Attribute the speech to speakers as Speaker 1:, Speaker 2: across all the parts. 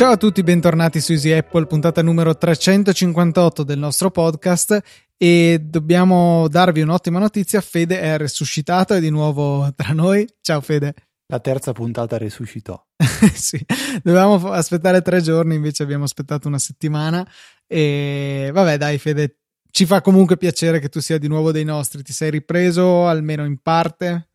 Speaker 1: Ciao a tutti, bentornati su Easy Apple, puntata numero 358 del nostro podcast e dobbiamo darvi un'ottima notizia, Fede è resuscitato, è di nuovo tra noi. Ciao Fede.
Speaker 2: La terza puntata resuscitò.
Speaker 1: sì, dovevamo aspettare tre giorni, invece abbiamo aspettato una settimana e vabbè dai Fede, ci fa comunque piacere che tu sia di nuovo dei nostri, ti sei ripreso almeno in parte?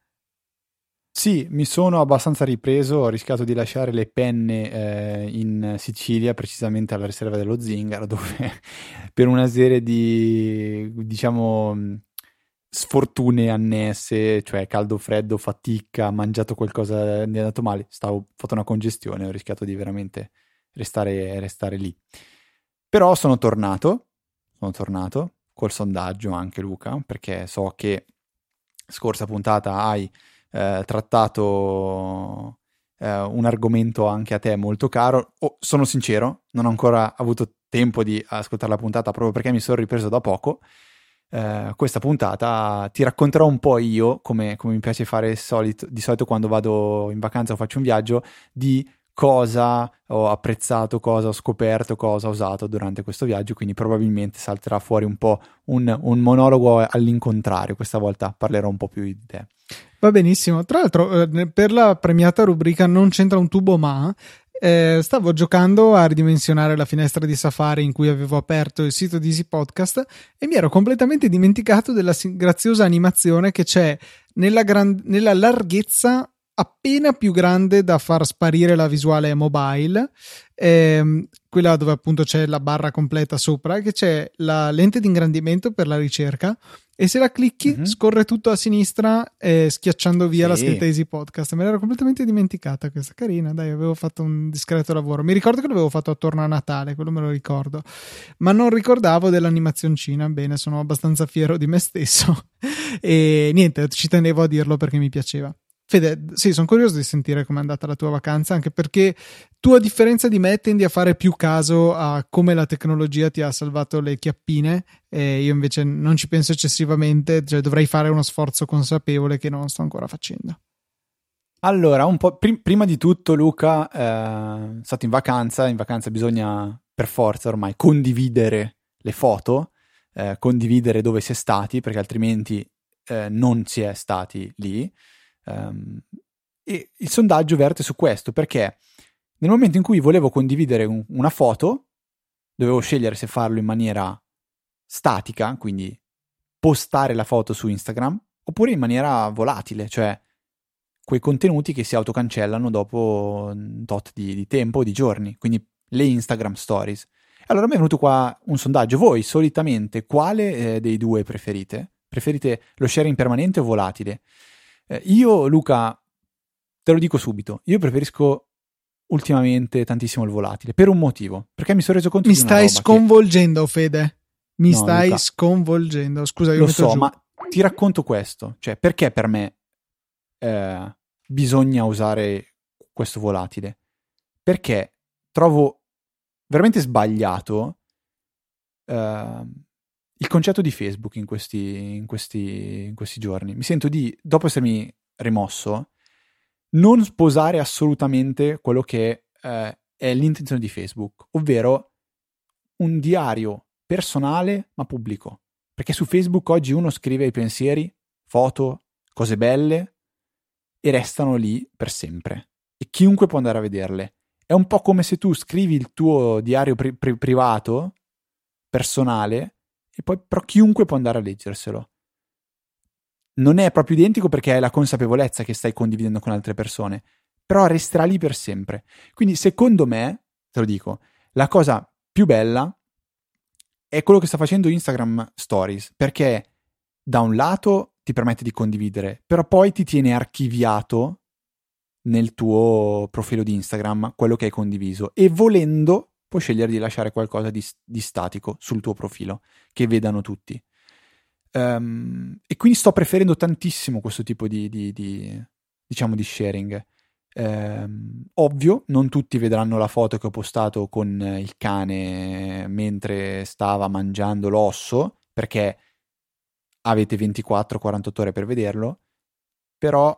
Speaker 2: Sì, mi sono abbastanza ripreso, ho rischiato di lasciare le penne eh, in Sicilia, precisamente alla riserva dello Zingaro, dove per una serie di, diciamo, sfortune annesse, cioè caldo, freddo, fatica, mangiato qualcosa, mi è andato male, stavo, fatto una congestione, ho rischiato di veramente restare, restare lì. Però sono tornato, sono tornato col sondaggio anche Luca, perché so che scorsa puntata hai eh, trattato eh, un argomento anche a te molto caro. Oh, sono sincero, non ho ancora avuto tempo di ascoltare la puntata proprio perché mi sono ripreso da poco. Eh, questa puntata ti racconterò un po' io, come, come mi piace fare solito, di solito quando vado in vacanza o faccio un viaggio, di cosa ho apprezzato, cosa ho scoperto, cosa ho usato durante questo viaggio, quindi probabilmente salterà fuori un po' un, un monologo all'incontrario, questa volta parlerò un po' più di te.
Speaker 1: Va benissimo. Tra l'altro, eh, per la premiata rubrica Non c'entra un tubo, ma eh, stavo giocando a ridimensionare la finestra di Safari in cui avevo aperto il sito di Easy Podcast e mi ero completamente dimenticato della graziosa animazione che c'è nella, gran- nella larghezza appena più grande da far sparire la visuale mobile, ehm, quella dove appunto c'è la barra completa sopra, che c'è la lente di ingrandimento per la ricerca e se la clicchi mm-hmm. scorre tutto a sinistra eh, schiacciando via sì. la scritta Easy Podcast. Me l'ero completamente dimenticata questa, carina, dai, avevo fatto un discreto lavoro. Mi ricordo che l'avevo fatto attorno a Natale, quello me lo ricordo, ma non ricordavo dell'animazioncina, bene, sono abbastanza fiero di me stesso e niente, ci tenevo a dirlo perché mi piaceva. Fede, sì, sono curioso di sentire com'è andata la tua vacanza, anche perché tu, a differenza di me, tendi a fare più caso a come la tecnologia ti ha salvato le chiappine, e io invece non ci penso eccessivamente, cioè dovrei fare uno sforzo consapevole che non sto ancora facendo.
Speaker 2: Allora, un po' prim- prima di tutto, Luca, eh, stato in vacanza, in vacanza bisogna per forza ormai condividere le foto, eh, condividere dove si è stati, perché altrimenti eh, non si è stati lì. Um, e il sondaggio verte su questo perché nel momento in cui volevo condividere un, una foto, dovevo scegliere se farlo in maniera statica, quindi postare la foto su Instagram, oppure in maniera volatile, cioè quei contenuti che si autocancellano dopo un tot di, di tempo, di giorni, quindi le Instagram Stories. Allora mi è venuto qua un sondaggio. Voi solitamente quale eh, dei due preferite? Preferite lo sharing permanente o volatile? Eh, io, Luca, te lo dico subito, io preferisco ultimamente tantissimo il volatile per un motivo, perché mi sono reso conto
Speaker 1: mi stai sconvolgendo,
Speaker 2: che...
Speaker 1: Fede. Mi no, stai Luca, sconvolgendo. Scusa, io
Speaker 2: lo so,
Speaker 1: giù.
Speaker 2: ma ti racconto questo, cioè perché per me eh, bisogna usare questo volatile? Perché trovo veramente sbagliato eh, il concetto di Facebook in questi, in questi, in questi giorni. Mi sento di, dopo essermi rimosso, non sposare assolutamente quello che eh, è l'intenzione di Facebook, ovvero un diario personale ma pubblico. Perché su Facebook oggi uno scrive i pensieri, foto, cose belle e restano lì per sempre. E chiunque può andare a vederle. È un po' come se tu scrivi il tuo diario pri- pri- privato, personale, e poi però chiunque può andare a leggerselo. Non è proprio identico perché hai la consapevolezza che stai condividendo con altre persone, però resterà lì per sempre. Quindi secondo me, te lo dico, la cosa più bella è quello che sta facendo Instagram Stories, perché da un lato ti permette di condividere, però poi ti tiene archiviato nel tuo profilo di Instagram quello che hai condiviso e volendo puoi scegliere di lasciare qualcosa di, di statico sul tuo profilo, che vedano tutti. Um, e quindi sto preferendo tantissimo questo tipo di, di, di, diciamo, di sharing. Ehm, ovvio, non tutti vedranno la foto che ho postato con il cane mentre stava mangiando l'osso, perché avete 24-48 ore per vederlo, però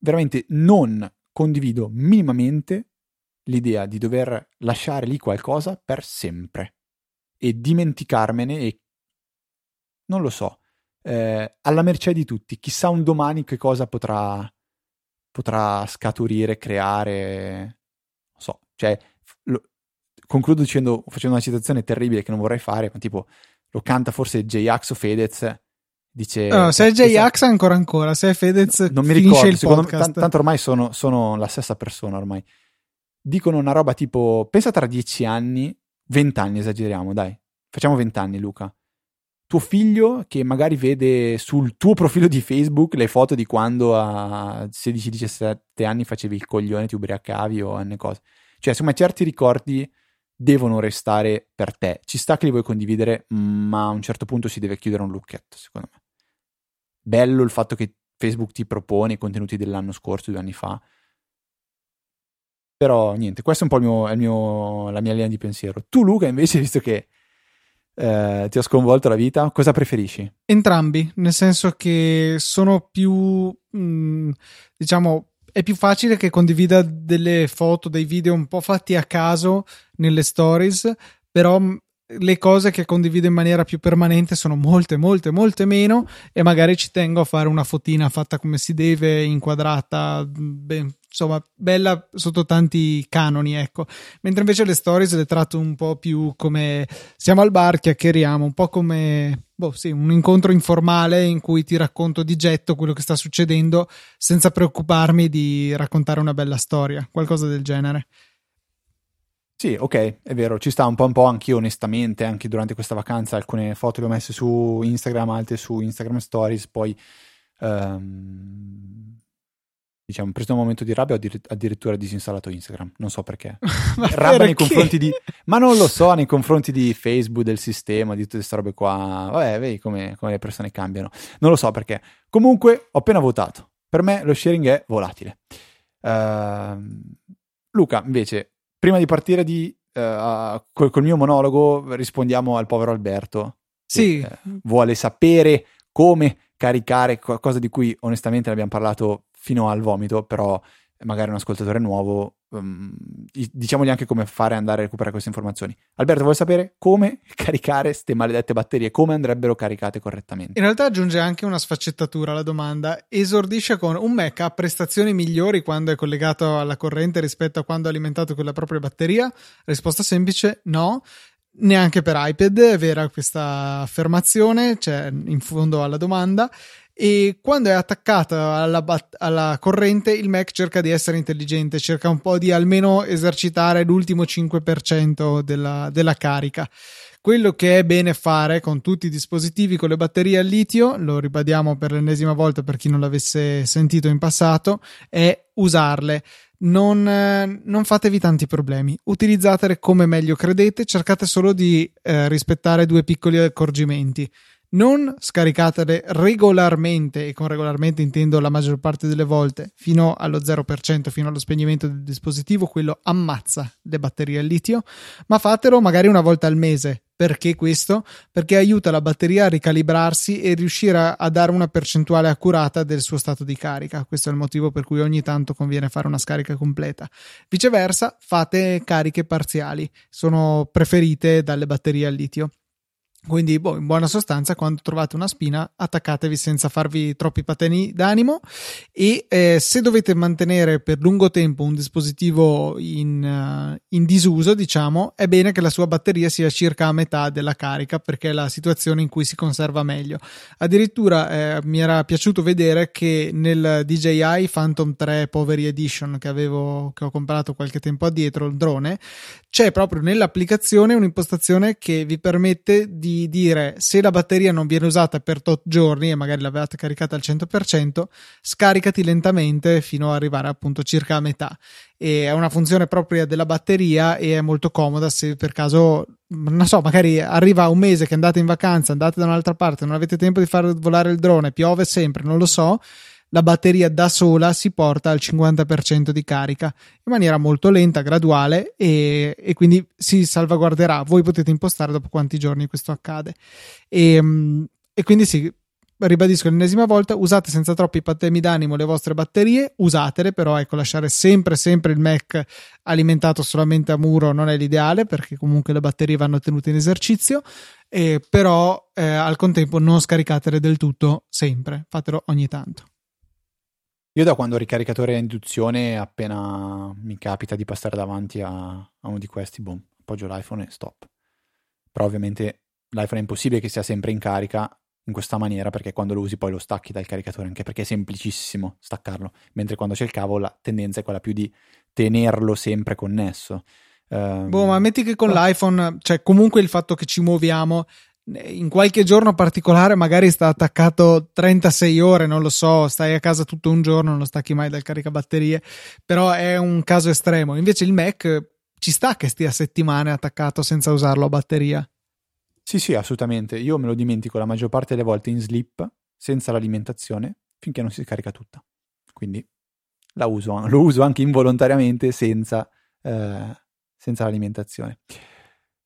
Speaker 2: veramente non condivido minimamente l'idea di dover lasciare lì qualcosa per sempre e dimenticarmene e non lo so, eh, alla mercé di tutti. Chissà un domani che cosa potrà, potrà scaturire, creare. Non so, cioè, lo, concludo dicendo, facendo una citazione terribile che non vorrei fare, ma tipo, lo canta forse J-Ax o Fedez. Dice,
Speaker 1: no, se è J-Ax ancora ancora, se è Fedez
Speaker 2: non mi ricordo, secondo me, t- tanto ormai sono, sono la stessa persona ormai. Dicono una roba tipo, pensa tra dieci anni, vent'anni esageriamo, dai, facciamo vent'anni Luca tuo figlio che magari vede sul tuo profilo di Facebook le foto di quando a 16-17 anni facevi il coglione, ti ubriacavi o anne cose. Cioè, insomma, certi ricordi devono restare per te. Ci sta che li vuoi condividere, ma a un certo punto si deve chiudere un lucchetto, secondo me. Bello il fatto che Facebook ti propone i contenuti dell'anno scorso, due anni fa. Però niente, questa è un po' mio, il mio, la mia linea di pensiero. Tu, Luca, invece, visto che eh, ti ha sconvolto la vita? Cosa preferisci?
Speaker 1: Entrambi, nel senso che sono più, mh, mm, diciamo, è più facile che condivida delle foto, dei video un po' fatti a caso nelle stories, però mm, le cose che condivido in maniera più permanente sono molte, molte, molte meno e magari ci tengo a fare una fotina fatta come si deve, inquadrata, ben, insomma, bella sotto tanti canoni, ecco. Mentre invece le stories le tratto un po' più come siamo al bar, chiacchieriamo, un po' come boh, sì, un incontro informale in cui ti racconto di getto quello che sta succedendo senza preoccuparmi di raccontare una bella storia, qualcosa del genere.
Speaker 2: Sì, ok, è vero, ci sta un po' un po' anch'io onestamente, anche durante questa vacanza alcune foto le ho messe su Instagram, altre su Instagram Stories, poi um, diciamo, preso un momento di rabbia ho addirittura disinstallato Instagram, non so perché. rabbia nei confronti di... Ma non lo so, nei confronti di Facebook, del sistema, di tutte queste robe qua. Vabbè, vedi come, come le persone cambiano. Non lo so perché. Comunque, ho appena votato. Per me lo sharing è volatile. Uh, Luca, invece, prima di partire di, uh, col, col, mio monologo, rispondiamo al povero Alberto.
Speaker 1: Sì. Che,
Speaker 2: uh, vuole sapere come caricare qualcosa di cui onestamente ne abbiamo parlato fino al vomito, però magari un ascoltatore nuovo, um, diciamogli anche come fare andare a recuperare queste informazioni. Alberto vuole sapere come caricare queste maledette batterie, come andrebbero caricate correttamente.
Speaker 1: In realtà aggiunge anche una sfaccettatura alla domanda, esordisce con un Mac ha prestazioni migliori quando è collegato alla corrente rispetto a quando è alimentato con la propria batteria? Risposta semplice, no neanche per iPad è vera questa affermazione, cioè in fondo alla domanda e quando è attaccata alla, bat- alla, corrente il Mac cerca di essere intelligente, cerca un po' di almeno esercitare l'ultimo 5% della, della carica. Quello che è bene fare con tutti i dispositivi con le batterie al litio, lo ribadiamo per l'ennesima volta per chi non l'avesse sentito in passato, è usarle. Non, non, fatevi tanti problemi, utilizzatele come meglio credete, cercate solo di eh, rispettare due piccoli accorgimenti non scaricatele regolarmente, e con regolarmente intendo la maggior parte delle volte, fino allo 0%, fino allo spegnimento del dispositivo, quello ammazza le batterie al litio, ma fatelo magari una volta al mese. Perché questo? Perché aiuta la batteria a ricalibrarsi e riuscire a dare una percentuale accurata del suo stato di carica. Questo è il motivo per cui ogni tanto conviene fare una scarica completa. Viceversa, fate cariche parziali, sono preferite dalle batterie al litio. Quindi, boh, in buona sostanza, quando trovate una spina, attaccatevi senza farvi troppi pateni d'animo. E eh, se dovete mantenere per lungo tempo un dispositivo in, uh, in, disuso, diciamo, è bene che la sua batteria sia circa a metà della carica, perché è la situazione in cui si conserva meglio. Addirittura eh, mi era piaciuto vedere che nel DJI Phantom 3 Poveri Edition che avevo che ho comprato qualche tempo addietro, il drone, c'è proprio nell'applicazione un'impostazione che vi permette di dire se la batteria non viene usata per tot giorni e magari l'avete caricata al 100%, scaricati lentamente fino ad arrivare appunto circa a metà. E è una funzione propria della batteria e è molto comoda se per caso, non so, magari arriva un mese che andate in vacanza, andate da un'altra parte, non avete tempo di far volare il drone, piove sempre, non lo so la batteria da sola si porta al 50% di carica in maniera molto lenta, graduale e, e quindi si salvaguarderà. Voi potete impostare dopo quanti giorni questo accade. E, e quindi sì, ribadisco l'ennesima volta, usate senza troppi patemi d'animo le vostre batterie, usatele, però ecco, lasciare sempre sempre il Mac alimentato solamente a muro non è l'ideale perché comunque le batterie vanno tenute in esercizio, eh, però eh, al contempo non scaricatele del tutto sempre, fatelo ogni tanto.
Speaker 2: Io da quando ho ricaricatore a induzione, appena mi capita di passare davanti a, a uno di questi, boom, appoggio l'iPhone e stop. Però ovviamente l'iPhone è impossibile che sia sempre in carica in questa maniera perché quando lo usi poi lo stacchi dal caricatore anche perché è semplicissimo staccarlo mentre quando c'è il cavo la tendenza è quella più di tenerlo sempre connesso
Speaker 1: um, boh ma metti che con no. l'iPhone cioè comunque il fatto che ci muoviamo in qualche giorno particolare magari sta attaccato 36 ore, non lo so, stai a casa tutto un giorno, non lo stacchi mai dal caricabatterie, però è un caso estremo. Invece il Mac ci sta che stia settimane attaccato senza usarlo a batteria.
Speaker 2: Sì, sì, assolutamente. Io me lo dimentico la maggior parte delle volte in sleep, senza l'alimentazione, finché non si scarica tutta. Quindi uso, lo uso anche involontariamente senza, eh, senza l'alimentazione.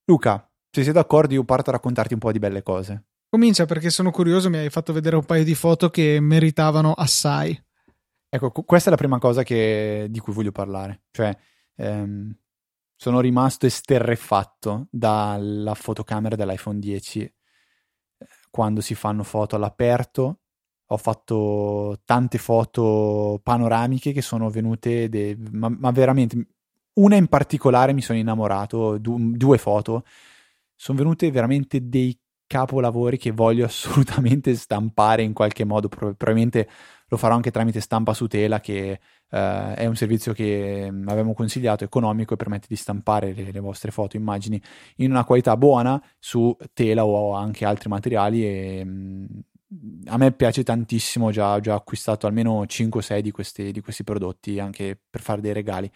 Speaker 2: Luca, se sei d'accordo io parto a raccontarti un po' di belle cose.
Speaker 1: Comincia perché sono curioso, mi hai fatto vedere un paio di foto che meritavano assai.
Speaker 2: Ecco, questa è la prima cosa che, di cui voglio parlare. Cioè, ehm, sono rimasto esterrefatto dalla fotocamera dell'iPhone 10 eh, quando si fanno foto all'aperto. Ho fatto tante foto panoramiche che sono venute, de... ma, ma, veramente una in particolare mi sono innamorato, du- due foto, sono venute veramente dei capolavori che voglio assolutamente stampare in qualche modo, probabilmente lo farò anche tramite stampa su tela che uh, è un servizio che mm, abbiamo consigliato, economico e permette di stampare le, le, vostre foto, immagini in una qualità buona su tela o anche altri materiali e um, a me piace tantissimo, ho già, già acquistato almeno 5-6 di questi, di questi prodotti anche per fare dei regali.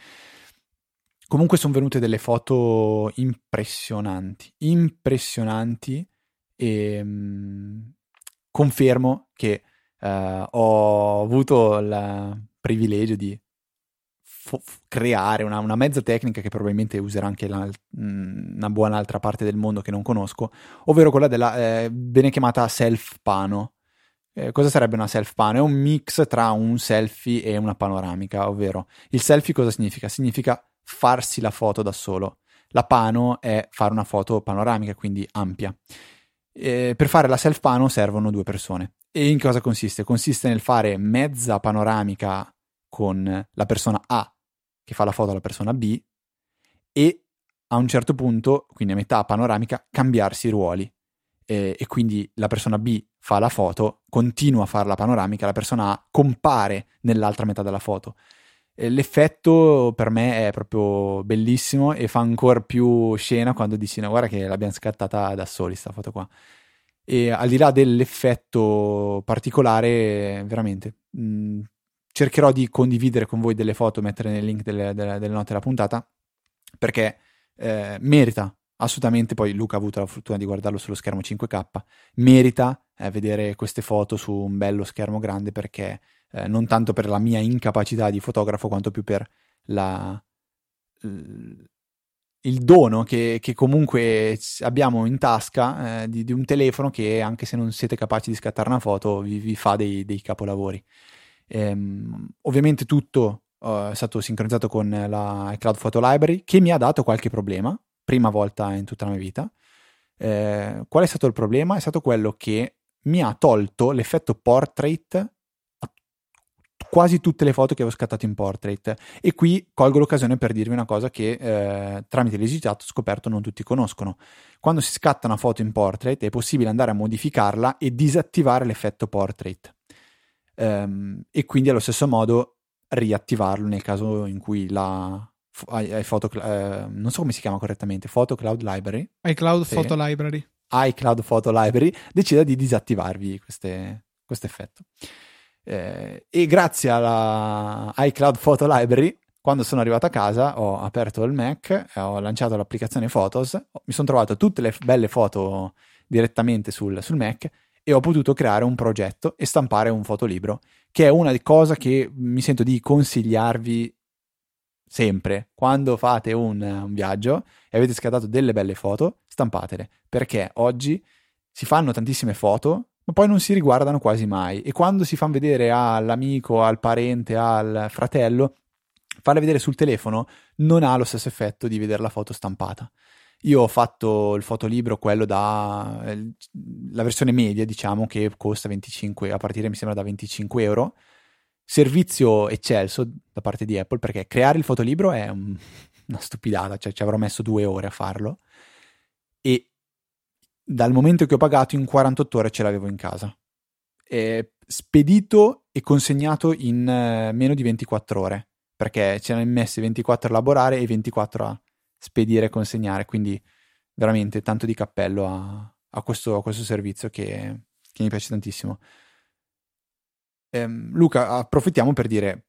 Speaker 2: Comunque sono venute delle foto impressionanti, impressionanti e um, confermo che uh, ho avuto il privilegio di fo- creare una, una, mezza tecnica che probabilmente userà anche la, mm, una buona altra parte del mondo che non conosco, ovvero quella della eh, chiamata self pano. Eh, cosa sarebbe una self pano? È un mix tra un selfie e una panoramica, ovvero il selfie cosa significa? Significa farsi la foto da solo. La pano è fare una foto panoramica, quindi ampia. Eh, per fare la self pano servono due persone. E in cosa consiste? Consiste nel fare mezza panoramica con la persona A che fa la foto alla persona B e a un certo punto, quindi a metà panoramica, cambiarsi i ruoli. E, e quindi la persona B fa la foto, continua a fare la panoramica, la persona A compare nell'altra metà della foto. L'effetto per me è proprio bellissimo e fa ancora più scena quando dici no guarda che l'abbiamo scattata da soli sta foto qua. E al di là dell'effetto particolare, veramente mh, mm, cercherò di condividere con voi delle foto, mettere nel link delle, delle, delle note della puntata, perché eh, merita assolutamente. Poi Luca ha avuto la fortuna di guardarlo sullo schermo 5K. Merita eh, vedere queste foto su un bello schermo grande perché eh, non tanto per la mia incapacità di fotografo, quanto più per la, il dono che, che, comunque abbiamo in tasca eh, di, di, un telefono che anche se non siete capaci di scattare una foto vi, vi fa dei, dei capolavori. Ehm, ovviamente tutto uh, è stato sincronizzato con la Cloud Photo Library che mi ha dato qualche problema, prima volta in tutta la mia vita. Eh, qual è stato il problema? È stato quello che mi ha tolto l'effetto portrait quasi tutte le foto che avevo scattato in portrait. E qui colgo l'occasione per dirvi una cosa che eh, tramite l'Easychat ho scoperto non tutti conoscono. Quando si scatta una foto in portrait è possibile andare a modificarla e disattivare l'effetto portrait. Um, e quindi allo stesso modo riattivarlo nel caso in cui la iPhoto, eh, non so come si chiama correttamente, Photo Cloud Library.
Speaker 1: iCloud sì. Photo Library.
Speaker 2: iCloud Photo Library decida di disattivarvi questo effetto. Eh, e grazie alla iCloud Photo Library, quando sono arrivato a casa, ho aperto il Mac, ho lanciato l'applicazione Photos, mi sono trovato tutte le belle foto direttamente sul, sul Mac e ho potuto creare un progetto e stampare un fotolibro, che è una cosa che mi sento di consigliarvi sempre. Quando fate un, un viaggio e avete scattato delle belle foto, stampatele, perché oggi si fanno tantissime foto, ma poi non si riguardano quasi mai. E quando si fanno vedere all'amico, al parente, al fratello, farle vedere sul telefono non ha lo stesso effetto di vedere la foto stampata. Io ho fatto il fotolibro, quello da eh, la versione media, diciamo, che costa 25, a partire mi sembra da 25 euro. Servizio eccelso da parte di Apple, perché creare il fotolibro è un, una stupidata, cioè ci avrò messo due ore a farlo. E dal momento che ho pagato, in 48 ore ce l'avevo in casa. È spedito e consegnato in eh, meno di 24 ore, perché ce ne hanno messi 24 a lavorare e 24 a spedire e consegnare, quindi veramente tanto di cappello a, a, questo, a questo, servizio che, che, mi piace tantissimo. Ehm, Luca, approfittiamo per dire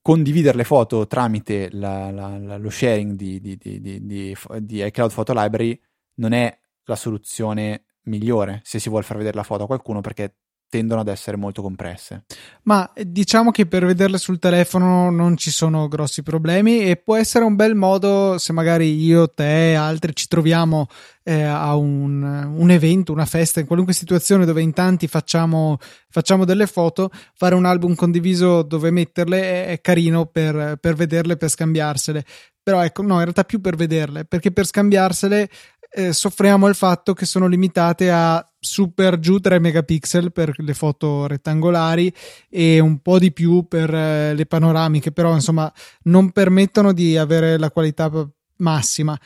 Speaker 2: condividere le foto tramite la, la, la, lo sharing di, di, di, di, iCloud Photo Library non è la soluzione migliore se si vuole far vedere la foto a qualcuno perché tendono ad essere molto compresse.
Speaker 1: Ma eh, diciamo che per vederle sul telefono non ci sono grossi problemi e può essere un bel modo se magari io, te altri ci troviamo eh, a un, un, evento, una festa, in qualunque situazione dove in tanti facciamo, facciamo delle foto, fare un album condiviso dove metterle è, è carino per, per vederle, per scambiarsele. Però ecco, no, in realtà più per vederle, perché per scambiarsele eh, soffriamo il fatto che sono limitate a super giù 3 megapixel per le foto rettangolari e un po' di più per eh, le panoramiche, però insomma non permettono di avere la qualità massima.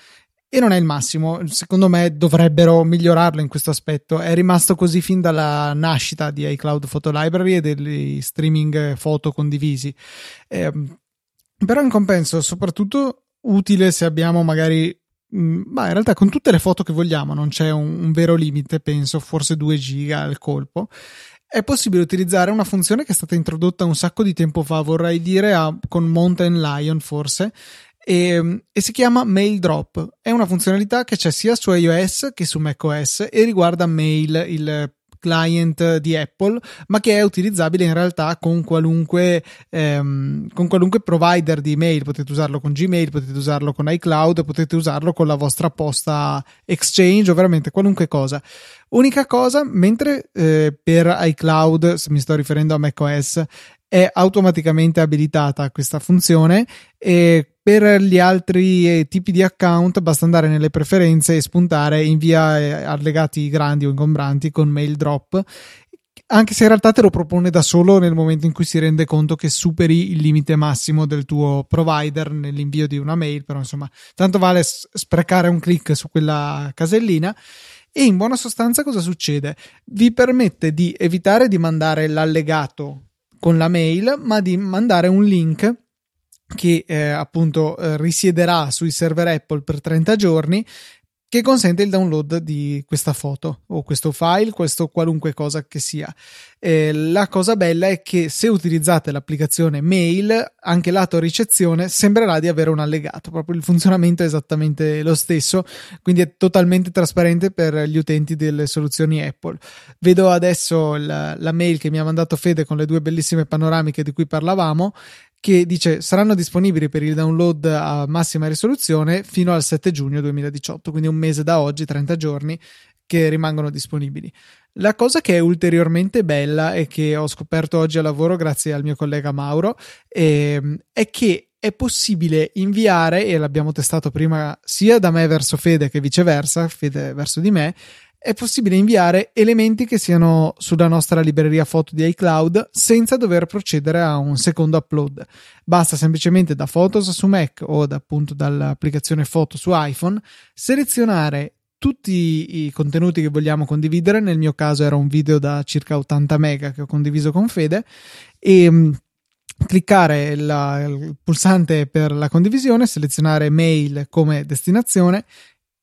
Speaker 1: E non è il massimo, secondo me dovrebbero migliorarlo in questo aspetto. È rimasto così fin dalla nascita di iCloud Photo Library e degli streaming foto condivisi. Eh, però in compenso, soprattutto utile se abbiamo magari ma in realtà con tutte le foto che vogliamo non c'è un, un vero limite, penso, forse 2 giga al colpo. È possibile utilizzare una funzione che è stata introdotta un sacco di tempo fa, vorrei dire a, con Mountain Lion forse, e, e, si chiama Mail Drop. È una funzionalità che c'è sia su iOS che su macOS e riguarda Mail, il client di Apple, ma che è utilizzabile in realtà con qualunque, ehm, con qualunque provider di email. Potete usarlo con Gmail, potete usarlo con iCloud, potete usarlo con la vostra posta Exchange o veramente qualunque cosa. Unica cosa, mentre eh, per iCloud, se mi sto riferendo a macOS, è automaticamente abilitata questa funzione e per gli altri eh, tipi di account basta andare nelle preferenze e spuntare invia eh, allegati grandi o ingombranti con mail drop anche se in realtà te lo propone da solo nel momento in cui si rende conto che superi il limite massimo del tuo provider nell'invio di una mail, però insomma, tanto vale sprecare un clic su quella casellina. E in buona sostanza cosa succede? Vi permette di evitare di mandare l'allegato con la mail, ma di mandare un link che eh, appunto eh, risiederà sui server Apple per 30 giorni che consente il download di questa foto o questo file, questo qualunque cosa che sia. Eh, la cosa bella è che se utilizzate l'applicazione mail, anche lato ricezione, sembrerà di avere un allegato, proprio il funzionamento è esattamente lo stesso, quindi è totalmente trasparente per gli utenti delle soluzioni Apple. Vedo adesso la, la mail che mi ha mandato Fede con le due bellissime panoramiche di cui parlavamo che dice saranno disponibili per il download a massima risoluzione fino al 7 giugno 2018, quindi un mese da oggi, 30 giorni che rimangono disponibili. La cosa che è ulteriormente bella e che ho scoperto oggi a lavoro grazie al mio collega Mauro ehm, è che è possibile inviare, e l'abbiamo testato prima sia da me verso Fede che viceversa, Fede verso di me, è possibile inviare elementi che siano sulla nostra libreria foto di iCloud senza dover procedere a un secondo upload. Basta semplicemente da Photos su Mac o da, appunto dall'applicazione foto su iPhone selezionare tutti i contenuti che vogliamo condividere. Nel mio caso era un video da circa 80 mega che ho condiviso con Fede e mm, cliccare la, il pulsante per la condivisione, selezionare mail come destinazione,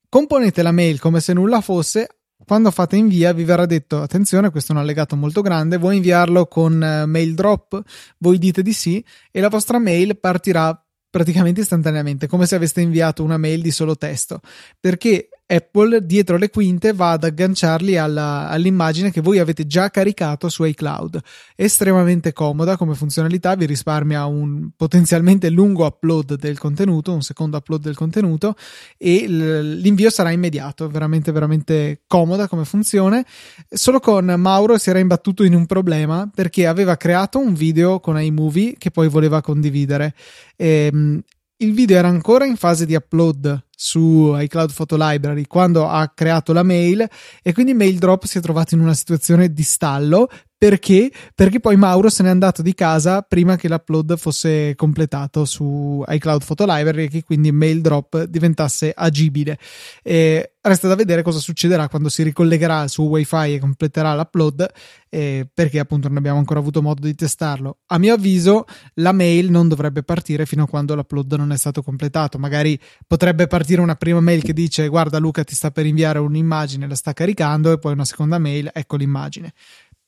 Speaker 1: componete la mail come se nulla fosse, quando fate invia vi verrà detto attenzione questo è un allegato molto grande vuoi inviarlo con uh, mail drop? Voi dite di sì e la vostra mail partirà praticamente istantaneamente come se aveste inviato una mail di solo testo. Perché Apple dietro le quinte va ad agganciarli alla, all'immagine che voi avete già caricato su iCloud. Estremamente comoda come funzionalità, vi risparmia un potenzialmente lungo upload del contenuto, un secondo upload del contenuto e l'invio sarà immediato, veramente veramente comoda come funzione. Solo con Mauro si era imbattuto in un problema perché aveva creato un video con iMovie che poi voleva condividere. E, ehm, il video era ancora in fase di upload su iCloud Photo Library quando ha creato la mail e quindi MailDrop si è trovato in una situazione di stallo perché? Perché poi Mauro se n'è andato di casa prima che l'upload fosse completato su iCloud Photo Library e che quindi MailDrop diventasse agibile. E resta da vedere cosa succederà quando si ricollegherà su WiFi e completerà l'upload, eh, perché appunto non abbiamo ancora avuto modo di testarlo. A mio avviso, la mail non dovrebbe partire fino a quando l'upload non è stato completato. Magari potrebbe partire una prima mail che dice: Guarda, Luca, ti sta per inviare un'immagine, la sta caricando, e poi una seconda mail, ecco l'immagine.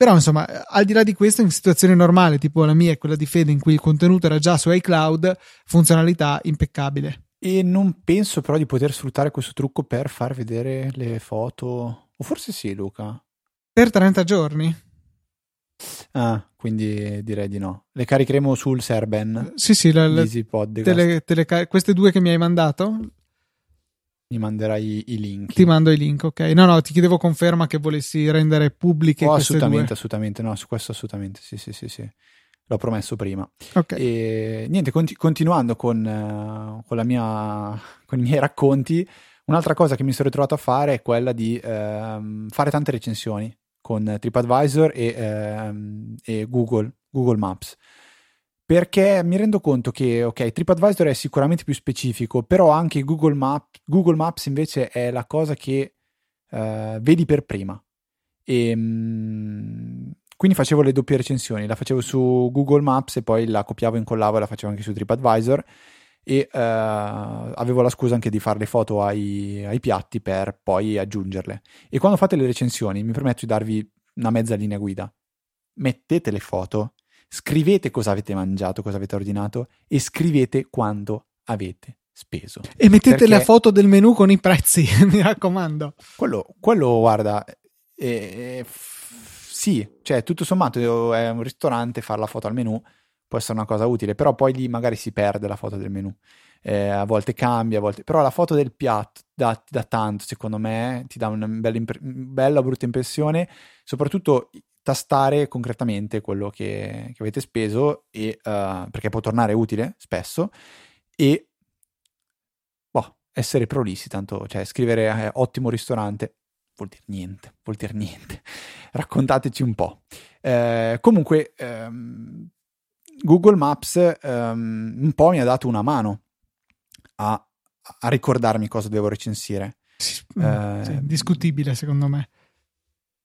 Speaker 1: Però, insomma, al di là di questo, in situazione normale, tipo la mia e quella di Fede, in cui il contenuto era già su iCloud, funzionalità impeccabile.
Speaker 2: E non penso però di poter sfruttare questo trucco per far vedere le foto. O forse sì, Luca.
Speaker 1: Per 30 giorni.
Speaker 2: Ah, quindi direi di no. Le caricheremo sul Serben.
Speaker 1: Sì, sì, la, la, te le, te le, queste due che mi hai mandato
Speaker 2: mi manderai i link.
Speaker 1: Ti mando i link, ok. No, no, ti chiedevo conferma che volessi rendere pubbliche oh,
Speaker 2: assolutamente,
Speaker 1: due.
Speaker 2: assolutamente, no, su questo assolutamente, sì, sì, sì, sì. L'ho promesso prima.
Speaker 1: Ok.
Speaker 2: E niente, conti- continuando con, uh, con, mia, con, i miei racconti, un'altra cosa che mi sono ritrovato a fare è quella di uh, fare tante recensioni con TripAdvisor e, uh, e Google, Google Maps perché mi rendo conto che, ok, TripAdvisor è sicuramente più specifico, però anche Google, Map, Google Maps invece è la cosa che uh, vedi per prima. E, um, quindi facevo le doppie recensioni, la facevo su Google Maps e poi la copiavo, incollavo e la facevo anche su TripAdvisor e uh, avevo la scusa anche di fare le foto ai, ai, piatti per poi aggiungerle. E quando fate le recensioni mi permetto di darvi una mezza linea guida. Mettete le foto scrivete cosa avete mangiato, cosa avete ordinato e scrivete quanto avete speso.
Speaker 1: E mettete Perché... la foto del menù con i prezzi, mi raccomando.
Speaker 2: Quello, quello guarda, eh, sì, cioè tutto sommato è un ristorante, fare la foto al menù può essere una cosa utile, però poi lì magari si perde la foto del menù. Eh, a volte cambia, a volte... però la foto del piatto dà, dà tanto, secondo me, ti dà una bella, impre... bella brutta impressione, soprattutto tastare concretamente quello che, che avete speso e, uh, perché può tornare utile spesso e boh, essere prolissi tanto cioè scrivere eh, ottimo ristorante vuol dire niente vuol dire niente. Raccontateci un po' eh, comunque um, Google Maps um, un po' mi ha dato una mano a, a ricordarmi cosa devo recensire.
Speaker 1: Sì, uh, sì, discutibile secondo me.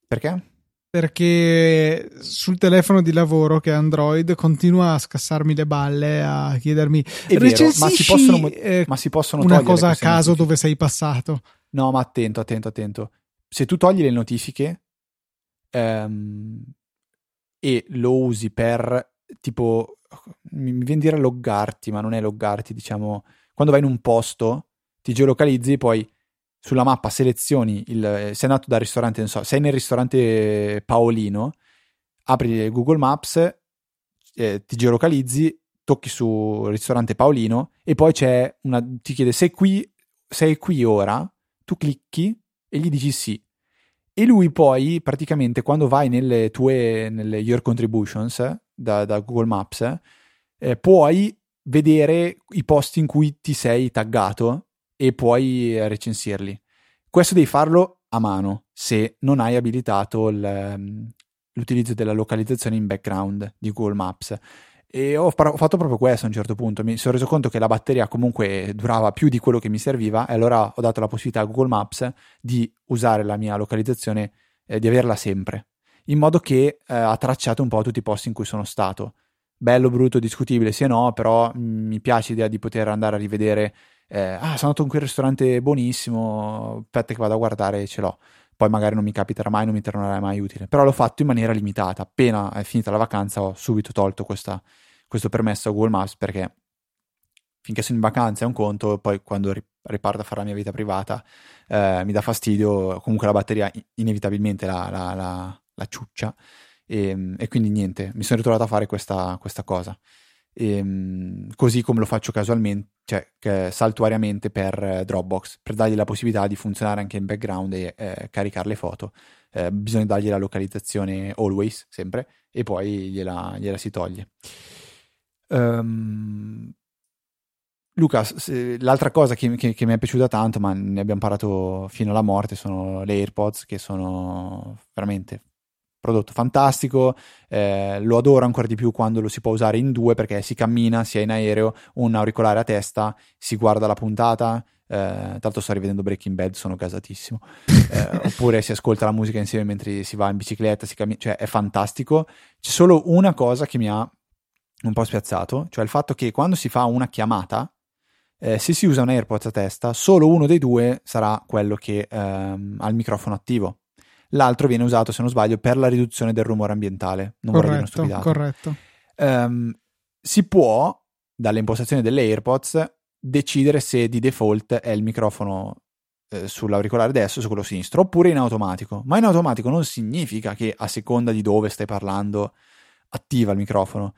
Speaker 2: Perché?
Speaker 1: Perché sul telefono di lavoro che è Android continua a scassarmi le balle, a chiedermi
Speaker 2: è vero, ma si possono, eh, ma si possono
Speaker 1: una cosa a caso notifiche. dove sei passato.
Speaker 2: No, ma attento, attento, attento. Se tu togli le notifiche ehm, e lo usi per tipo mi viene a dire loggarti, ma non è loggarti, diciamo, quando vai in un posto, ti geolocalizzi e poi sulla mappa selezioni il, eh, sei andato dal ristorante, non so, sei nel ristorante Paolino, apri Google Maps, eh, ti geolocalizzi, tocchi su ristorante Paolino e poi c'è una, ti chiede sei qui, sei qui ora, tu clicchi e gli dici sì. E lui poi praticamente quando vai nelle tue, nelle your contributions da, da Google Maps, eh, puoi vedere i posti in cui ti sei taggato e puoi eh, recensirli. Questo devi farlo a mano se non hai abilitato il, ehm, l'utilizzo della localizzazione in background di Google Maps. E ho, ho, fatto proprio questo a un certo punto. Mi sono reso conto che la batteria comunque durava più di quello che mi serviva, e allora ho dato la possibilità a Google Maps di usare la mia localizzazione, eh, di averla sempre, in modo che eh, ha tracciato un po' tutti i posti in cui sono stato. Bello, brutto, discutibile, o no, però mm, mi piace l'idea di poter andare a rivedere eh, ah, sono andato in quel ristorante buonissimo, aspetta che vado a guardare e ce l'ho. Poi magari non mi capiterà mai, non mi tornerà mai utile. Però l'ho fatto in maniera limitata. Appena è finita la vacanza ho subito tolto questa, questo permesso a Google Maps perché finché sono in vacanza è un conto, poi quando riparto a fare la mia vita privata, eh, mi dà fastidio, comunque la batteria inevitabilmente la, la, la, la ciuccia e, e, quindi niente, mi sono ritrovato a fare questa, questa cosa. Ehm, così come lo faccio casualmente, cioè saltuariamente per Dropbox, per dargli la possibilità di funzionare anche in background e eh, caricare le foto. Eh, bisogna dargli la localizzazione always, sempre, e poi gliela, gliela si toglie. Um, Luca, l'altra cosa che, che, che, mi è piaciuta tanto, ma ne abbiamo parlato fino alla morte, sono le AirPods che sono veramente prodotto fantastico, eh, lo adoro ancora di più quando lo si può usare in due perché si cammina, si è in aereo, un auricolare a testa, si guarda la puntata, eh, tanto sto rivedendo Breaking Bad, sono gasatissimo, eh, oppure si ascolta la musica insieme mentre si va in bicicletta, si cammina, cioè è fantastico. C'è solo una cosa che mi ha un po' spiazzato, cioè il fatto che quando si fa una chiamata, eh, se si usa un AirPods a testa, solo uno dei due sarà quello che ehm, ha il microfono attivo. L'altro viene usato, se non sbaglio, per la riduzione del rumore ambientale. Non
Speaker 1: corretto, corretto.
Speaker 2: Um, si può, dalle impostazioni delle AirPods, decidere se di default è il microfono eh, sull'auricolare destro su quello sinistro, oppure in automatico. Ma in automatico non significa che a seconda di dove stai parlando attiva il microfono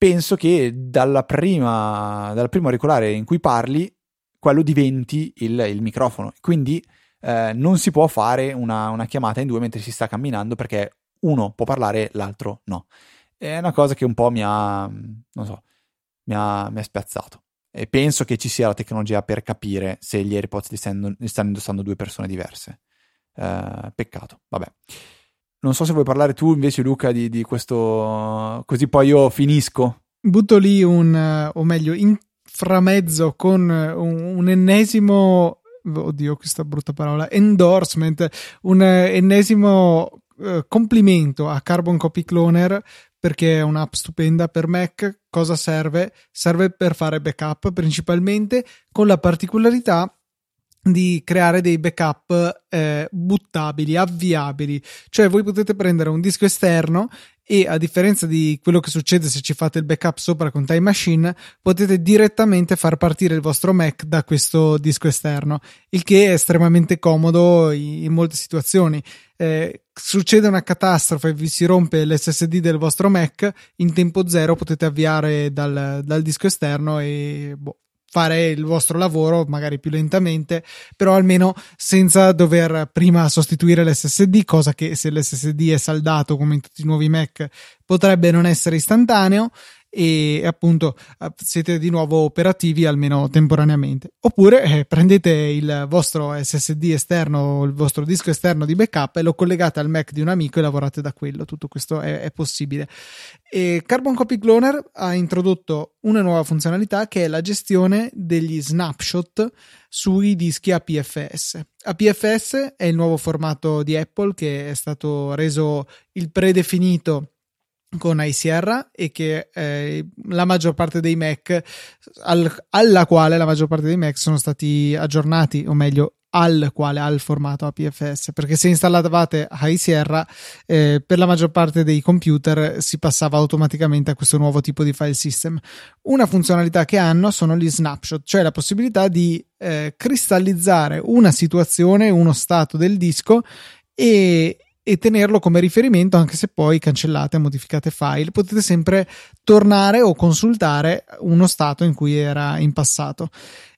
Speaker 2: penso che dalla prima, dal primo auricolare in cui parli, quello diventi il, il microfono. Quindi eh, non si può fare una, una, chiamata in due mentre si sta camminando perché uno può parlare, l'altro no. È una cosa che un po' mi ha, non so, mi ha, mi ha spiazzato. E penso che ci sia la tecnologia per capire se gli AirPods li stanno, li stanno indossando due persone diverse. Eh, peccato, vabbè. Non so se vuoi parlare tu invece, Luca, di, di questo. Così poi io finisco.
Speaker 1: Butto lì un, o meglio, in framezzo con un, un ennesimo. Oddio, questa brutta parola. Endorsement, un ennesimo uh, complimento a Carbon Copy Cloner perché è un'app stupenda per Mac. Cosa serve? Serve per fare backup principalmente con la particolarità di creare dei backup eh, buttabili, avviabili, cioè voi potete prendere un disco esterno e a differenza di quello che succede se ci fate il backup sopra con Time Machine, potete direttamente far partire il vostro Mac da questo disco esterno, il che è estremamente comodo in molte situazioni. Eh, succede una catastrofe, vi si rompe l'SSD del vostro Mac, in tempo zero potete avviare dal, dal disco esterno e boh, fare il vostro lavoro magari più lentamente, però almeno senza dover prima sostituire l'SSD, cosa che se l'SSD è saldato come in tutti i nuovi Mac potrebbe non essere istantaneo e appunto eh, siete di nuovo operativi almeno temporaneamente. Oppure eh, prendete il vostro SSD esterno il vostro disco esterno di backup e lo collegate al Mac di un amico e lavorate da quello. Tutto questo è, è possibile. E Carbon Copy Cloner ha introdotto una nuova funzionalità che è la gestione degli snapshot sui dischi APFS. APFS è il nuovo formato di Apple che è stato reso il predefinito con iSierra e che eh, la maggior parte dei Mac al, alla quale la maggior parte dei Mac sono stati aggiornati o meglio al quale al formato APFS perché se installavate iSierra eh, per la maggior parte dei computer si passava automaticamente a questo nuovo tipo di file system. Una funzionalità che hanno sono gli snapshot cioè la possibilità di eh, cristallizzare una situazione uno stato del disco e, e tenerlo come riferimento anche se poi cancellate modificate file. Potete sempre tornare o consultare uno stato in cui era in passato.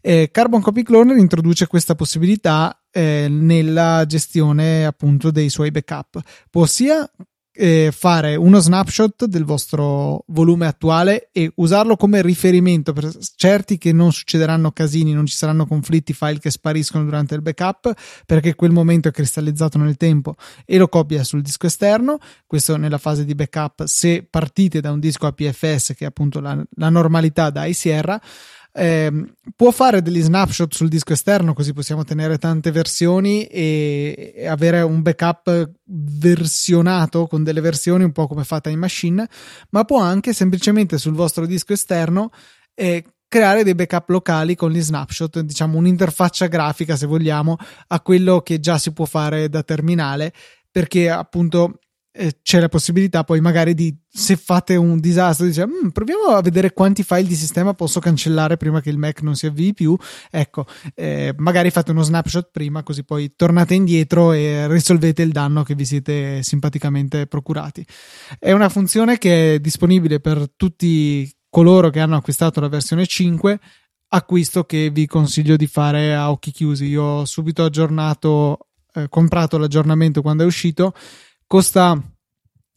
Speaker 1: Eh, Carbon Copy Cloner introduce questa possibilità eh, nella gestione appunto dei suoi backup. Può sia eh, fare uno snapshot del vostro volume attuale e usarlo come riferimento per certi che non succederanno casini, non ci saranno conflitti, file che spariscono durante il backup perché quel momento è cristallizzato nel tempo e lo copia sul disco esterno. Questo nella fase di backup se partite da un disco APFS che è appunto la, la normalità da iSierra eh, può fare degli snapshot sul disco esterno così possiamo tenere tante versioni e, e, avere un backup versionato con delle versioni un po' come fatta in machine ma può anche semplicemente sul vostro disco esterno eh, creare dei backup locali con gli snapshot, diciamo un'interfaccia grafica se vogliamo a quello che già si può fare da terminale perché appunto c'è la possibilità poi magari di se fate un disastro dice mm, proviamo a vedere quanti file di sistema posso cancellare prima che il Mac non si avvii più. Ecco eh, magari fate uno snapshot prima così poi tornate indietro e risolvete il danno che vi siete simpaticamente procurati. È una funzione che è disponibile per tutti coloro che hanno acquistato la versione 5 acquisto che vi consiglio di fare a occhi chiusi. Io ho subito aggiornato eh, comprato l'aggiornamento quando è uscito costa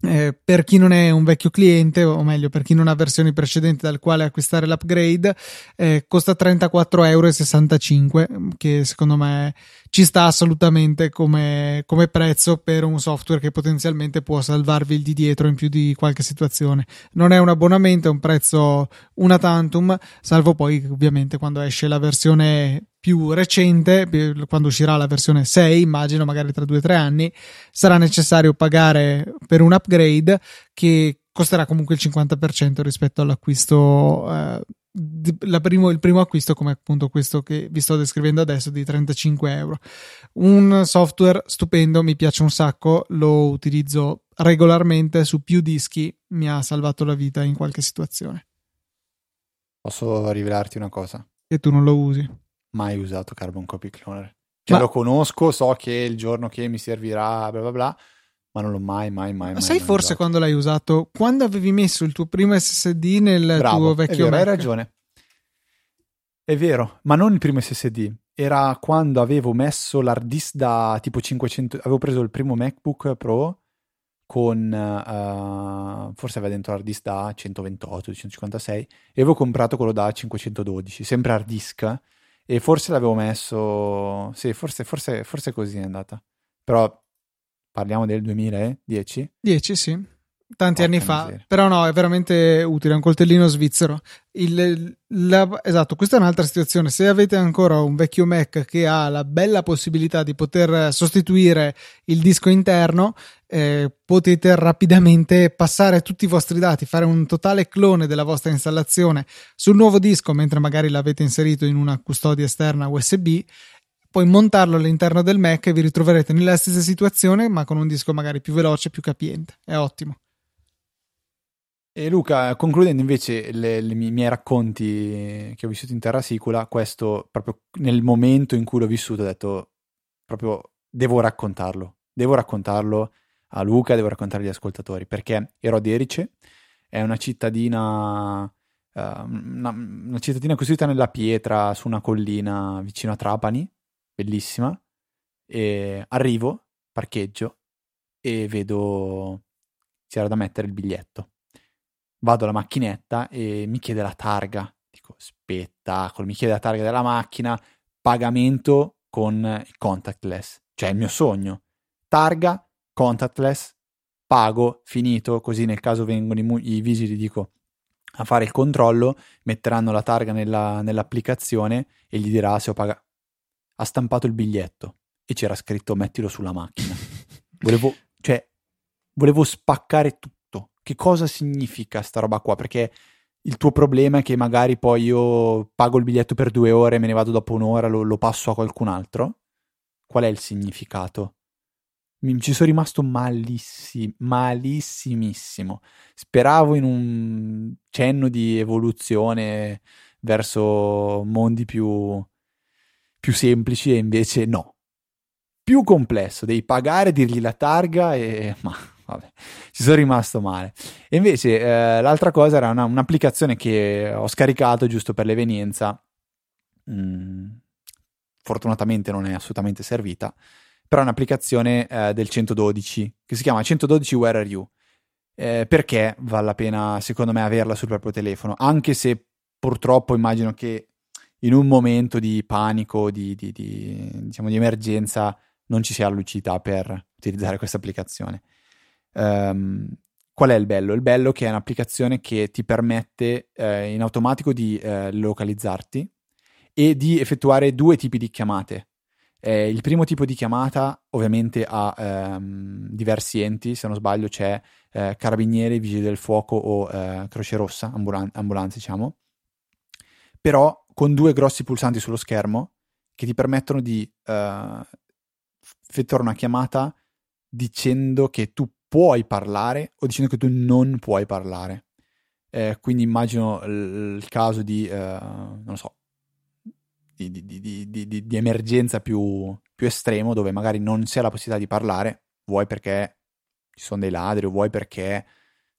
Speaker 1: eh, per chi non è un vecchio cliente, o meglio, per chi non ha versioni precedenti dal quale acquistare l'upgrade, eh, costa 34,65 euro, che secondo me ci sta assolutamente come, come, prezzo per un software che potenzialmente può salvarvi il di dietro in più di qualche situazione. Non è un abbonamento, è un prezzo una tantum, salvo poi ovviamente quando esce la versione più recente, quando uscirà la versione 6, immagino magari tra due o tre anni, sarà necessario pagare per un upgrade che costerà comunque il 50% rispetto all'acquisto, eh, primo, il primo acquisto come appunto questo che vi sto descrivendo adesso di 35 euro. Un software stupendo, mi piace un sacco, lo utilizzo regolarmente su più dischi, mi ha salvato la vita in qualche situazione.
Speaker 2: Posso rivelarti una cosa?
Speaker 1: Che tu non lo usi
Speaker 2: mai usato Carbon Copy Cloner. Cioè, ma... lo conosco, so che il giorno che mi servirà, bla bla bla, ma non l'ho mai, mai, mai.
Speaker 1: Ma sai forse usato. quando l'hai usato? Quando avevi messo il tuo primo SSD nel
Speaker 2: Bravo,
Speaker 1: tuo vecchio vero,
Speaker 2: Mac? Hai ragione. È vero, ma non il primo SSD. Era quando avevo messo l'hard disk da tipo 500. Avevo preso il primo MacBook Pro con uh, forse aveva dentro hard disk da 128, 156 e avevo comprato quello da 512, sempre hard disk e forse l'avevo messo, sì, forse, forse, forse così è andata. Però parliamo del 2010?
Speaker 1: 10, sì. Tanti Porca anni fa, miseria. però no, è veramente utile, è un coltellino svizzero. Il, la, esatto, questa è un'altra situazione. Se avete ancora un vecchio Mac che ha la bella possibilità di poter sostituire il disco interno, eh, potete rapidamente passare tutti i vostri dati, fare un totale clone della vostra installazione sul nuovo disco mentre magari l'avete inserito in una custodia esterna USB poi montarlo all'interno del Mac e vi ritroverete nella stessa situazione ma con un disco magari più veloce, più capiente. È ottimo.
Speaker 2: E Luca, concludendo invece i miei racconti che ho vissuto in Terra Sicula, questo proprio nel momento in cui l'ho vissuto ho detto proprio devo raccontarlo, devo raccontarlo a Luca, devo raccontare agli ascoltatori, perché ero ad Erice, è una cittadina, uh, una, una cittadina costruita nella pietra su una collina vicino a Trapani, bellissima, e arrivo, parcheggio e vedo c'era da mettere il biglietto vado alla macchinetta e mi chiede la targa. Dico, spettacolo, mi chiede la targa della macchina, pagamento con il contactless, cioè il mio sogno. Targa, contactless, pago, finito, così nel caso vengono i, i vigili, dico, a fare il controllo, metteranno la targa nella, nell'applicazione e gli dirà se ho pagato. Ha stampato il biglietto e c'era scritto mettilo sulla macchina. Volevo, cioè, volevo spaccare tutto che cosa significa sta roba qua? Perché il tuo problema è che magari poi io pago il biglietto per due ore, me ne vado dopo un'ora, lo, lo passo a qualcun altro? Qual è il significato? Mi, ci sono rimasto malissimo, malissimissimo. Speravo in un cenno di evoluzione verso mondi più, più semplici e invece no. Più complesso, devi pagare, dirgli la targa e... Ma vabbè, ci sono rimasto male. E invece eh, l'altra cosa era una, un'applicazione che ho scaricato giusto per l'evenienza. Mm, fortunatamente non è assolutamente servita, però è un'applicazione eh, del 112 che si chiama 112 Where Are You? Eh, perché vale la pena, secondo me, averla sul proprio telefono, anche se purtroppo immagino che in un momento di panico, di, di, di, diciamo, di emergenza, non ci sia lucidità per utilizzare questa applicazione. Um, qual è il bello? Il bello è che è un'applicazione che ti permette eh, in automatico di eh, localizzarti e di effettuare due tipi di chiamate. Eh, il primo tipo di chiamata ovviamente ha ehm, diversi enti, se non sbaglio c'è eh, carabinieri, vigili del fuoco o eh, Croce Rossa, ambulan- ambulanze diciamo, però con due grossi pulsanti sullo schermo che ti permettono di eh, effettuare una chiamata dicendo che tu puoi parlare o dicendo che tu non puoi parlare. Eh, quindi immagino il, il caso di, eh, non so, di, di, di, di emergenza più, più, estremo dove magari non ha la possibilità di parlare, vuoi perché ci sono dei ladri o vuoi perché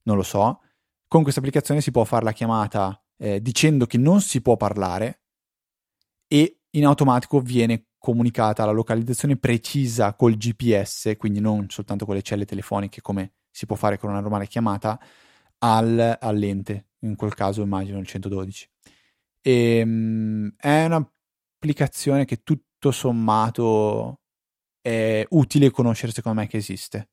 Speaker 2: non lo so. Con questa applicazione si può fare la chiamata eh, dicendo che non si può parlare e in automatico viene comunicata la localizzazione precisa col GPS, quindi non soltanto con le celle telefoniche come si può fare con una normale chiamata, al, all'ente, in quel caso immagino il 112. E, um, è un'applicazione che tutto sommato è utile conoscere secondo me che esiste.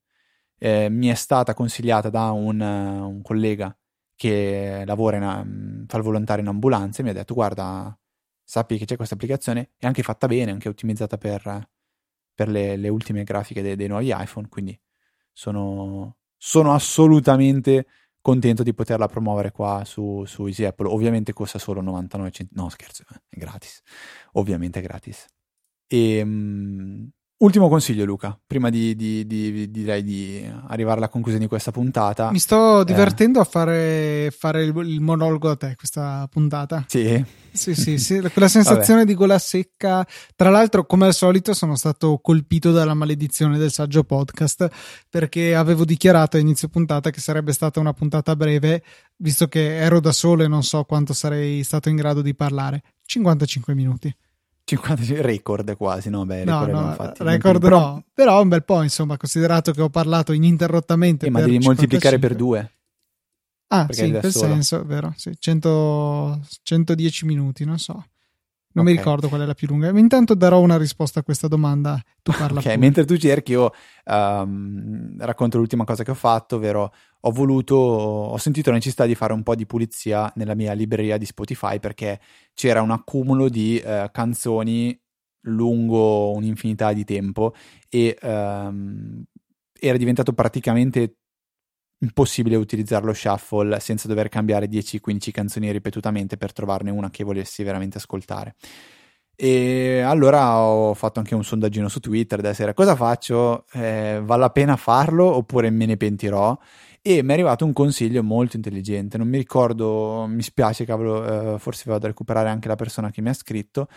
Speaker 2: Eh, mi è stata consigliata da un, un collega che lavora in, fa il volontario in ambulanza e mi ha detto guarda sappi che c'è questa applicazione, è anche fatta bene, anche ottimizzata per, per le, le, ultime grafiche dei, dei, nuovi iPhone, quindi sono, sono, assolutamente contento di poterla promuovere qua su, su Easy Apple. Ovviamente costa solo 99 centesimi, no scherzo, è gratis, ovviamente è gratis. E, um, Ultimo consiglio, Luca, prima di, di, di, di arrivare alla conclusione di questa puntata.
Speaker 1: Mi sto eh. divertendo eh. a fare, fare il, il, monologo a te questa puntata.
Speaker 2: Sì.
Speaker 1: Sì, sì, sì, quella sensazione di gola secca. Tra l'altro, come al solito, sono stato colpito dalla maledizione del saggio podcast perché avevo dichiarato a inizio puntata che sarebbe stata una puntata breve, visto che ero da solo e non so quanto sarei stato in grado di parlare. 55 minuti.
Speaker 2: 50 record quasi, no? Beh,
Speaker 1: no, no, fatti, record però, no, però un bel po', insomma, considerato che ho parlato ininterrottamente.
Speaker 2: Eh, ma devi 55. moltiplicare per due.
Speaker 1: Ah, sì, in quel solo. senso, vero, sì, 100, 110 minuti, non so. Non okay. mi ricordo qual è la più lunga. Intanto darò una risposta a questa domanda. Tu parla.
Speaker 2: ok, pure. mentre tu cerchi, io um, racconto l'ultima cosa che ho fatto, ovvero ho voluto, ho sentito la necessità di fare un po' di pulizia nella mia libreria di Spotify perché c'era un accumulo di uh, canzoni lungo un'infinità di tempo e um, era diventato praticamente impossibile utilizzare lo shuffle senza dover cambiare 10-15 canzoni ripetutamente per trovarne una che volessi veramente ascoltare. E allora ho fatto anche un sondaggino su Twitter da sera cosa faccio? Eh, vale la pena farlo oppure me ne pentirò? E mi è arrivato un consiglio molto intelligente. Non mi ricordo, mi spiace, cavolo, eh, forse vado a recuperare anche la persona che mi ha scritto.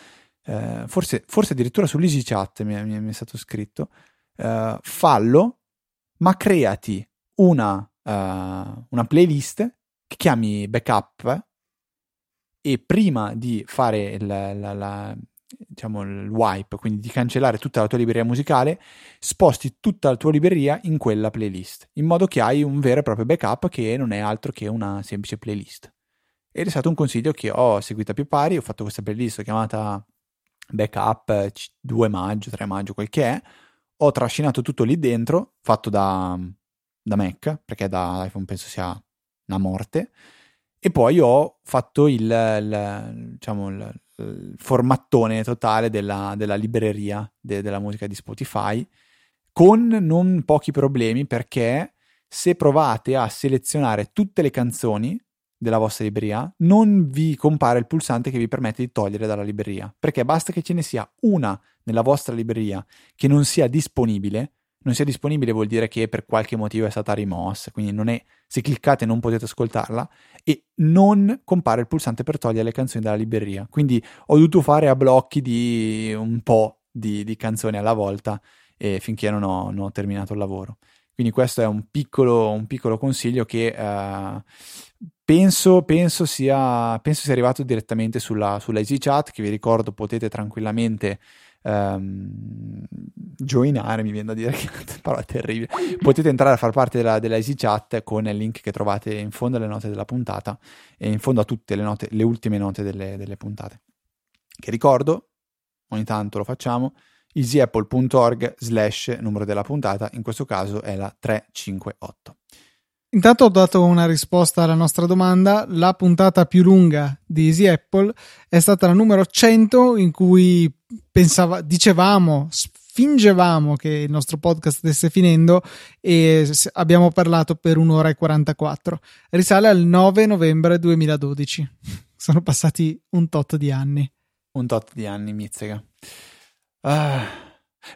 Speaker 2: Eh, forse, forse, addirittura su Chat mi, mi, mi, è stato scritto. Eh, fallo, ma creati una uh, una playlist che chiami backup e prima di fare il, la, la, diciamo, il wipe, quindi di cancellare tutta la tua libreria musicale, sposti tutta la tua libreria in quella playlist, in modo che hai un vero e proprio backup che non è altro che una semplice playlist. Ed è stato un consiglio che ho seguito a più pari, ho fatto questa playlist chiamata Backup 2 maggio, 3 maggio, quel che è, ho trascinato tutto lì dentro, fatto da da Mac, perché da iPhone penso sia una morte. E poi ho fatto il, il, diciamo, il, il formattone totale della, della libreria de, della musica di Spotify con non pochi problemi perché se provate a selezionare tutte le canzoni della vostra libreria non vi compare il pulsante che vi permette di togliere dalla libreria perché basta che ce ne sia una nella vostra libreria che non sia disponibile non sia disponibile vuol dire che per qualche motivo è stata rimossa, quindi è, se cliccate non potete ascoltarla e non compare il pulsante per togliere le canzoni dalla libreria. Quindi ho dovuto fare a blocchi di un po' di, di canzoni alla volta eh, finché non ho, non ho, terminato il lavoro. Quindi questo è un piccolo, un piccolo consiglio che eh, penso, penso, sia, penso sia arrivato direttamente sulla, sulla EasyChat, che vi ricordo potete tranquillamente um, joinare, mi viene da dire che parola terribile. Potete entrare a far parte della, della Easy Chat con il link che trovate in fondo alle note della puntata e in fondo a tutte le, note, le ultime note delle, delle puntate. Che ricordo, ogni tanto lo facciamo, easyapple.org slash numero della puntata, in questo caso è la 358.
Speaker 1: Intanto ho dato una risposta alla nostra domanda. La puntata più lunga di Easy Apple è stata la numero 100 in cui pensava, dicevamo, fingevamo che il nostro podcast stesse finendo e abbiamo parlato per un'ora e 44. Risale al 9 novembre 2012. Sono passati un tot di anni.
Speaker 2: Un tot di anni, mizzega. Ah.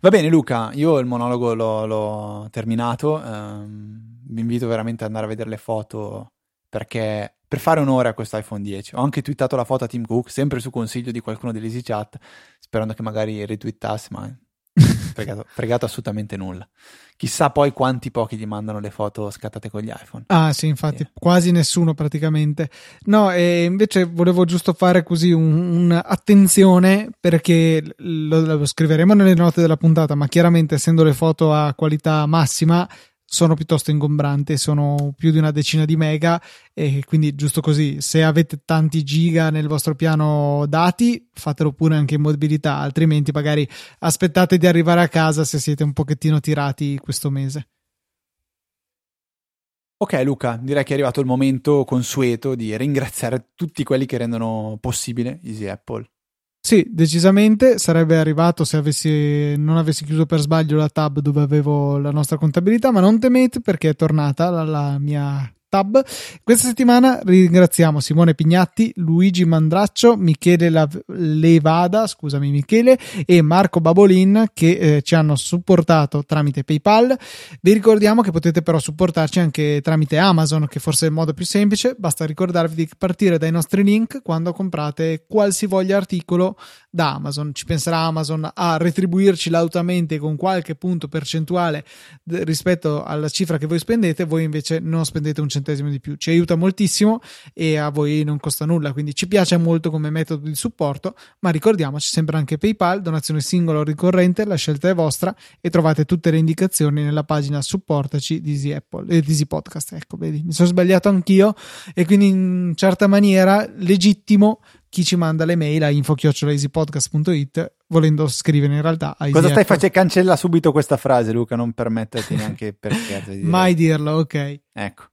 Speaker 2: Va bene Luca, io il monologo l'ho, l'ho terminato, ehm, vi invito veramente ad andare a vedere le foto perché per fare onore a questo iPhone 10 ho anche twittato la foto a Tim Cook, sempre su consiglio di qualcuno dell'EasyChat, sperando che magari retweetasse, ma fregato, fregato assolutamente nulla. Chissà poi quanti pochi gli mandano le foto scattate con gli iPhone.
Speaker 1: Ah, sì, infatti, yeah. quasi nessuno praticamente. No, e invece volevo giusto fare così un'attenzione un perché lo, lo scriveremo nelle note della puntata, ma chiaramente essendo le foto a qualità massima sono piuttosto ingombranti, sono più di una decina di mega e quindi giusto così, se avete tanti giga nel vostro piano dati, fatelo pure anche in mobilità, altrimenti magari aspettate di arrivare a casa se siete un pochettino tirati questo mese.
Speaker 2: Ok Luca, direi che è arrivato il momento consueto di ringraziare tutti quelli che rendono possibile Easy Apple.
Speaker 1: Sì, decisamente. Sarebbe arrivato se avessi, non avessi chiuso per sbaglio la tab dove avevo la nostra contabilità, ma non temete perché è tornata la, la mia tab. Questa settimana ringraziamo Simone Pignatti, Luigi Mandraccio, Michele Levada, scusami Michele, e Marco Babolin che eh, ci hanno supportato tramite PayPal. Vi ricordiamo che potete però supportarci anche tramite Amazon, che forse è il modo più semplice. Basta ricordarvi di partire dai nostri link quando comprate qualsivoglia articolo da Amazon. Ci penserà Amazon a retribuirci lautamente con qualche punto percentuale rispetto alla cifra che voi spendete, voi invece non spendete un centesimo centesimo di più. Ci aiuta moltissimo e a voi non costa nulla, quindi ci piace molto come metodo di supporto, ma ricordiamoci sempre anche PayPal, donazione singola o ricorrente, la scelta è vostra e trovate tutte le indicazioni nella pagina supportaci di Easy Apple e di Easy Podcast. Ecco, vedi, mi sono sbagliato anch'io e quindi in certa maniera legittimo chi ci manda le mail a info-easypodcast.it volendo scrivere in realtà a
Speaker 2: Cosa stai facendo? Cancella subito questa frase Luca, non permetterti neanche per scherzo di
Speaker 1: Mai dirlo, ok.
Speaker 2: Ecco.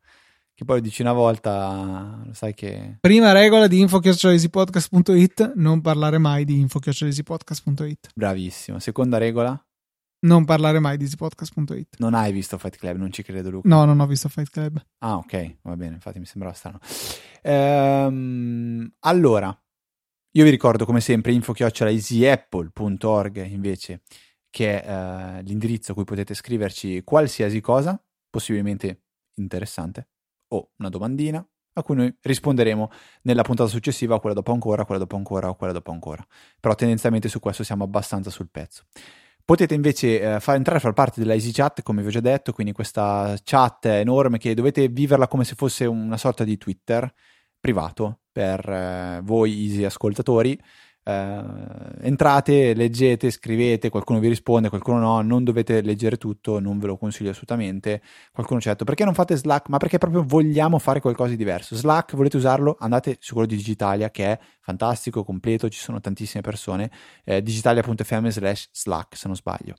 Speaker 2: Che poi lo dici una volta, lo sai che...
Speaker 1: Prima regola di info.easypodcast.it, non parlare mai di info.easypodcast.it.
Speaker 2: Bravissimo. Seconda regola?
Speaker 1: Non parlare mai di easypodcast.it.
Speaker 2: Non hai visto Fight Club, non ci credo Luca.
Speaker 1: No, non ho visto Fight Club.
Speaker 2: Ah, ok, va bene, infatti mi sembrava strano. Ehm, allora, io vi ricordo come sempre info.easyapple.org invece, che è uh, l'indirizzo a cui potete scriverci qualsiasi cosa, possibilmente interessante o una domandina a cui noi risponderemo nella puntata successiva, quella dopo ancora, quella dopo ancora o quella dopo ancora. Però tendenzialmente su questo siamo abbastanza sul pezzo. Potete invece eh, far entrare a far parte della Easy Chat, come vi ho già detto, quindi questa chat enorme che dovete viverla come se fosse una sorta di Twitter privato per eh, voi Easy ascoltatori Uh, entrate, leggete, scrivete, qualcuno vi risponde, qualcuno no, non dovete leggere tutto, non ve lo consiglio assolutamente. Qualcuno detto perché non fate Slack? Ma perché proprio vogliamo fare qualcosa di diverso. Slack, volete usarlo? Andate su quello di Digitalia che è fantastico, completo, ci sono tantissime persone, eh, digitalia.fm slash Slack se non sbaglio.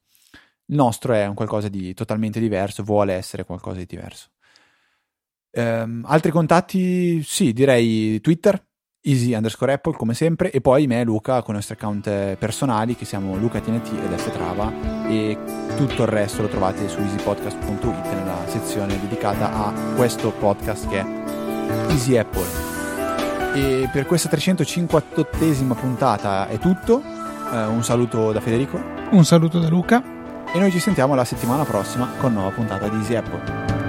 Speaker 2: Il nostro è un qualcosa di totalmente diverso, vuole essere qualcosa di diverso. Um, altri contatti? Sì, direi Twitter, easy underscore apple come sempre e poi me e Luca con i nostri account personali che siamo Luca TNT ed F Trava e tutto il resto lo trovate su easypodcast.it nella sezione dedicata a questo podcast che è Easy Apple. E per questa 358esima puntata è tutto. Eh, un saluto da Federico.
Speaker 1: Un saluto da Luca.
Speaker 2: E noi ci sentiamo la settimana prossima con nuova puntata di Easy Apple